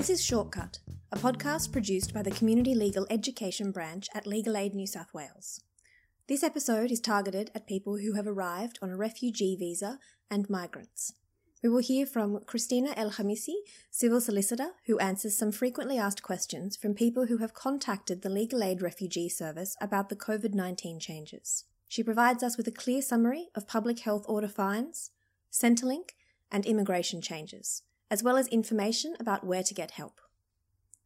This is Shortcut, a podcast produced by the Community Legal Education Branch at Legal Aid New South Wales. This episode is targeted at people who have arrived on a refugee visa and migrants. We will hear from Christina El Hamisi, civil solicitor, who answers some frequently asked questions from people who have contacted the Legal Aid Refugee Service about the COVID 19 changes. She provides us with a clear summary of public health order fines, Centrelink, and immigration changes, as well as information about where to get help.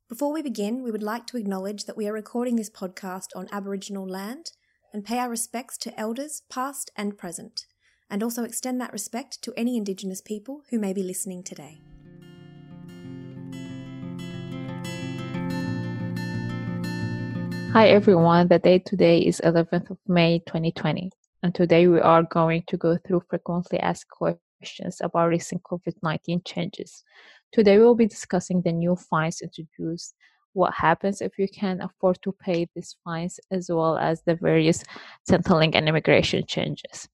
Before we begin, we would like to acknowledge that we are recording this podcast on Aboriginal land and pay our respects to elders past and present, and also extend that respect to any Indigenous people who may be listening today. Hi everyone, the date today is 11th of May 2020, and today we are going to go through frequently asked questions about recent COVID 19 changes. Today we will be discussing the new fines introduced, what happens if you can afford to pay these fines, as well as the various Centrelink and immigration changes.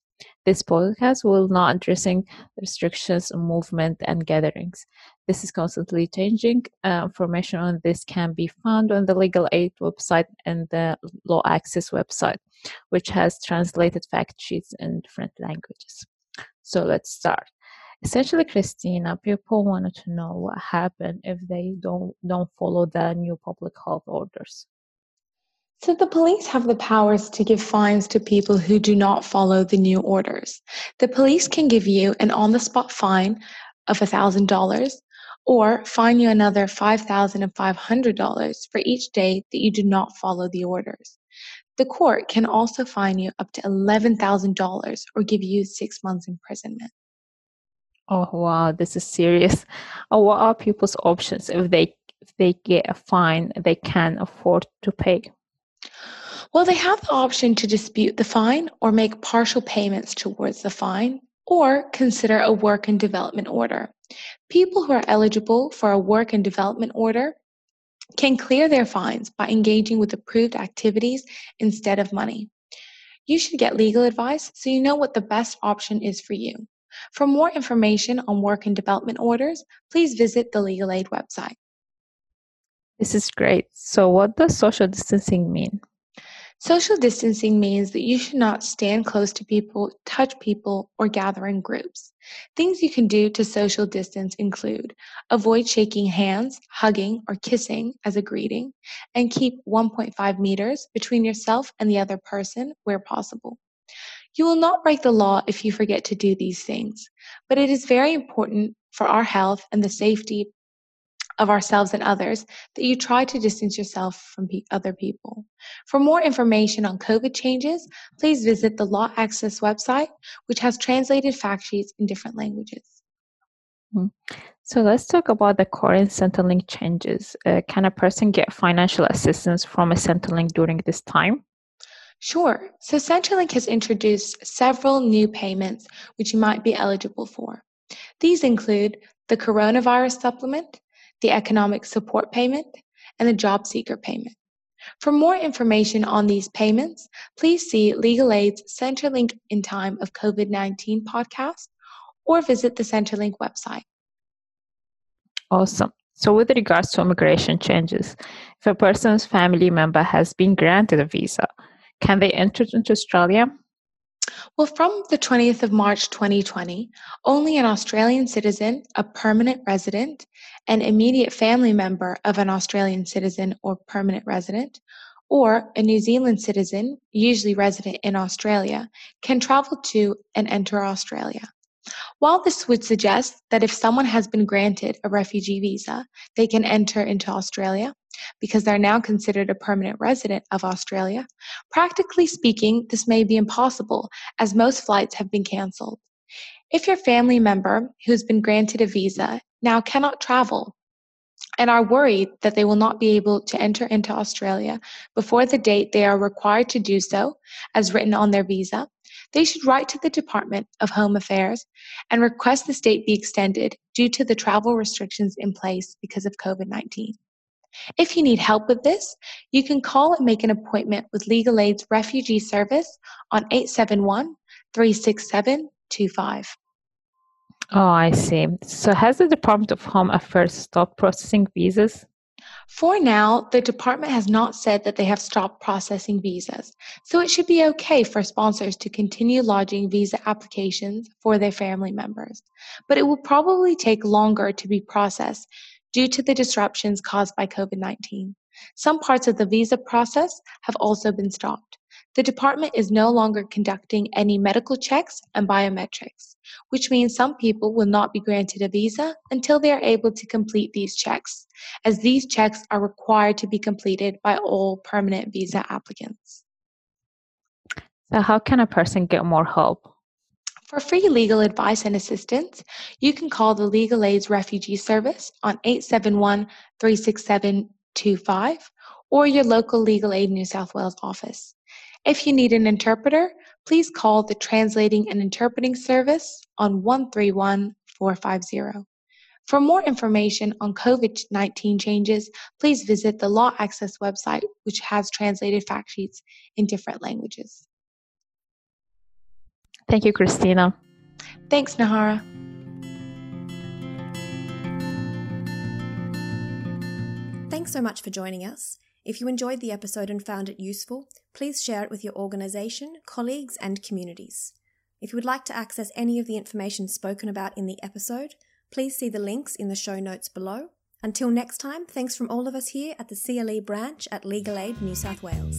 This podcast will not addressing restrictions on movement and gatherings. This is constantly changing. Uh, information on this can be found on the Legal Aid website and the Law Access website, which has translated fact sheets in different languages. So let's start. Essentially, Christina, people wanted to know what happened if they don't don't follow the new public health orders. So the police have the powers to give fines to people who do not follow the new orders. The police can give you an on the spot fine of $1,000 or fine you another $5,500 for each day that you do not follow the orders. The court can also fine you up to $11,000 or give you six months imprisonment. Oh wow, this is serious. Uh, what are people's options if they if they get a fine they can afford to pay? Well, they have the option to dispute the fine or make partial payments towards the fine or consider a work and development order. People who are eligible for a work and development order can clear their fines by engaging with approved activities instead of money. You should get legal advice so you know what the best option is for you. For more information on work and development orders, please visit the Legal Aid website. This is great. So, what does social distancing mean? Social distancing means that you should not stand close to people, touch people, or gather in groups. Things you can do to social distance include avoid shaking hands, hugging, or kissing as a greeting, and keep 1.5 meters between yourself and the other person where possible. You will not break the law if you forget to do these things, but it is very important for our health and the safety of ourselves and others that you try to distance yourself from pe- other people. For more information on COVID changes, please visit the Law Access website, which has translated fact sheets in different languages. Hmm. So let's talk about the current Centrelink changes. Uh, can a person get financial assistance from a Centrelink during this time? Sure. So Centrelink has introduced several new payments which you might be eligible for. These include the coronavirus supplement, the economic support payment, and the job seeker payment. For more information on these payments, please see Legal Aid's Centrelink in Time of COVID 19 podcast or visit the Centrelink website. Awesome. So, with regards to immigration changes, if a person's family member has been granted a visa, can they enter into Australia? Well, from the 20th of March 2020, only an Australian citizen, a permanent resident, an immediate family member of an Australian citizen or permanent resident, or a New Zealand citizen, usually resident in Australia, can travel to and enter Australia. While this would suggest that if someone has been granted a refugee visa, they can enter into Australia because they're now considered a permanent resident of Australia, practically speaking, this may be impossible as most flights have been cancelled. If your family member who's been granted a visa now cannot travel and are worried that they will not be able to enter into Australia before the date they are required to do so, as written on their visa, they should write to the Department of Home Affairs and request the state be extended due to the travel restrictions in place because of COVID 19. If you need help with this, you can call and make an appointment with Legal Aid's Refugee Service on 871 367 25. Oh, I see. So has the Department of Home Affairs stopped processing visas? For now, the department has not said that they have stopped processing visas, so it should be okay for sponsors to continue lodging visa applications for their family members. But it will probably take longer to be processed due to the disruptions caused by COVID 19. Some parts of the visa process have also been stopped. The department is no longer conducting any medical checks and biometrics, which means some people will not be granted a visa until they are able to complete these checks, as these checks are required to be completed by all permanent visa applicants. So, how can a person get more help? For free legal advice and assistance, you can call the Legal Aid's Refugee Service on 871 367 25 or your local Legal Aid New South Wales office. If you need an interpreter, please call the Translating and Interpreting Service on 131 450. For more information on COVID 19 changes, please visit the Law Access website, which has translated fact sheets in different languages. Thank you, Christina. Thanks, Nahara. Thanks so much for joining us. If you enjoyed the episode and found it useful, please share it with your organisation, colleagues, and communities. If you would like to access any of the information spoken about in the episode, please see the links in the show notes below. Until next time, thanks from all of us here at the CLE branch at Legal Aid New South Wales.